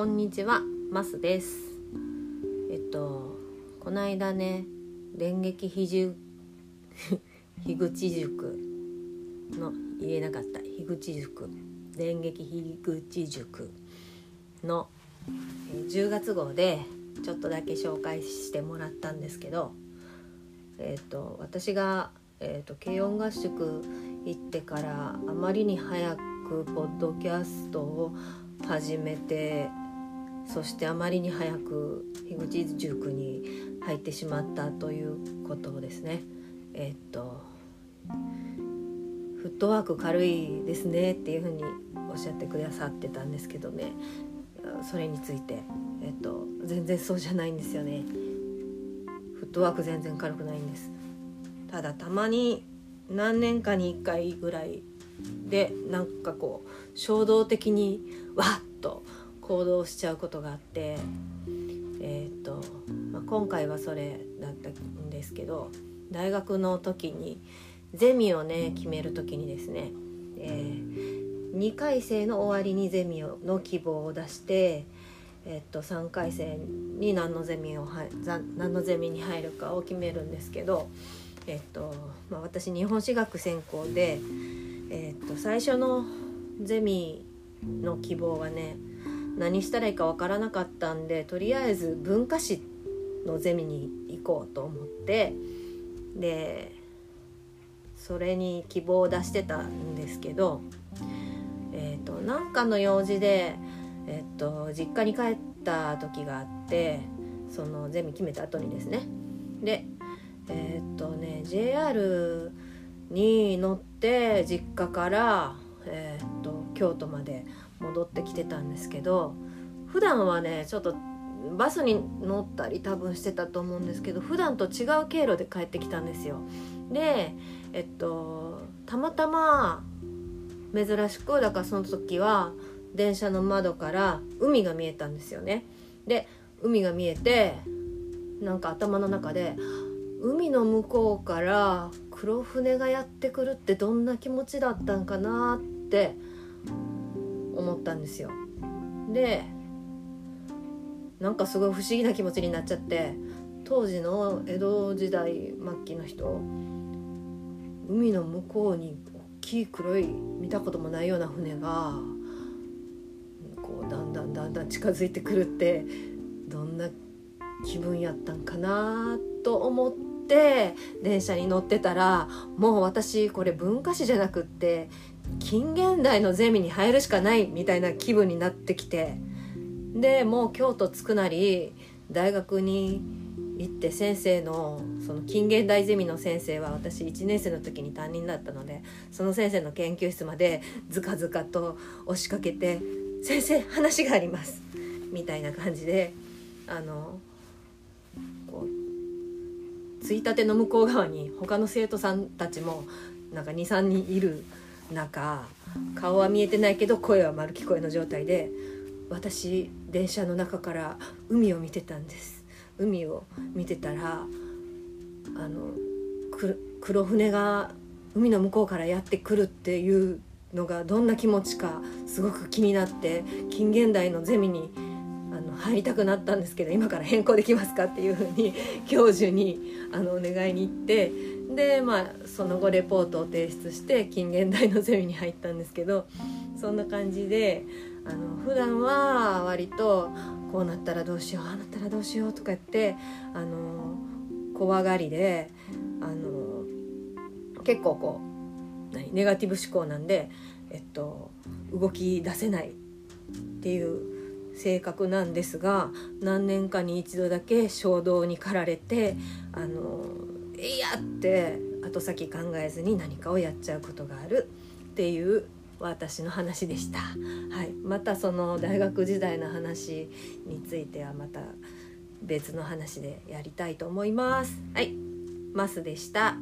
こんにちは、マスです。えっと、この間ね、電撃非塾、樋口塾の、言えなかった、樋口塾、電撃樋口塾の、10月号でちょっとだけ紹介してもらったんですけど、えっと、私が、えっと、軽音合宿行ってからあまりに早くポッドキャストを始めてそしてあまりに早く樋口塾に入ってしまったということをですね。えっとフットワーク軽いですねっていうふうにおっしゃってくださってたんですけどね。それについて、えっと、全然そうじゃないんですよね。フットワーク全然軽くないんです。ただたまに何年かに1回ぐらいでなんかこう衝動的にわっと行動しちゃうことがあってえーっと、まあ、今回はそれだったんですけど大学の時にゼミをね決める時にですね、え2回生の終わりにゼミをの希望を出して、えっと3回生に何のゼミを何のゼミに入るかを決めるんですけど、えっとまあ、私日本史学専攻で、えっと最初のゼミの希望はね何したらいいかわからなかったんでとりあえず文化史のゼミに行こうと思ってでそれに希望を出してたんですけどえっ、となんかの用事で、えっと実家に帰った時があってそのゼミ決めた後にですね。でえっ、とね JR に乗って実家から、えっと京都まで戻ってきてたんですけど普段はねちょっとバスに乗ったり多分してたと思うんですけど普段と違う経路で帰ってきたんですよ。でえっとたまたま珍しくだからその時は電車の窓から海が見えたんですよね。で海が見えてなんか頭の中で海の向こうから黒船がやってくるってどんな気持ちだったんかなって思ったんですよ。でなんかすごい不思議な気持ちになっちゃって当時の江戸時代末期の人海の向こうに大きい黒い見たこともないような船がこうだんだんだんだん近づいてくるってどんな気分やったんかなと思って電車に乗ってたらもう私これ文化史じゃなくって近現代のゼミに入るしかないみたいな気分になってきてでもう京都着くなり大学に行って先生のその近現代ゼミの先生は私1年生の時に担任だったのでその先生の研究室までずかずかと押しかけて「先生話があります」みたいな感じであのこうついたての向こう側に他の生徒さんたちもなんか23人いる中顔は見えてないけど声は丸聞こえの状態で私電車の中から海を見てたんです。海を見てたらあのく黒船が海の向こうからやってくるっていうのがどんな気持ちかすごく気になって近現代のゼミにの入りたくなったんですけど今から変更できますかっていうふうに 教授にあのお願いに行ってでまあその後レポートを提出して近現代のゼミに入ったんですけどそんな感じであの普段は割とこうなったらどうしようああなったらどうしようとか言ってあの怖がりであの結構こう何ネガティブ思考なんで、えっと、動き出せないっていう性格なんですが何年かに一度だけ衝動に駆られてあのいやって後先考えずに何かをやっちゃうことがあるっていう私の話でした、はい、またその大学時代の話についてはまた別の話でやりたいと思います。はい。マスでした。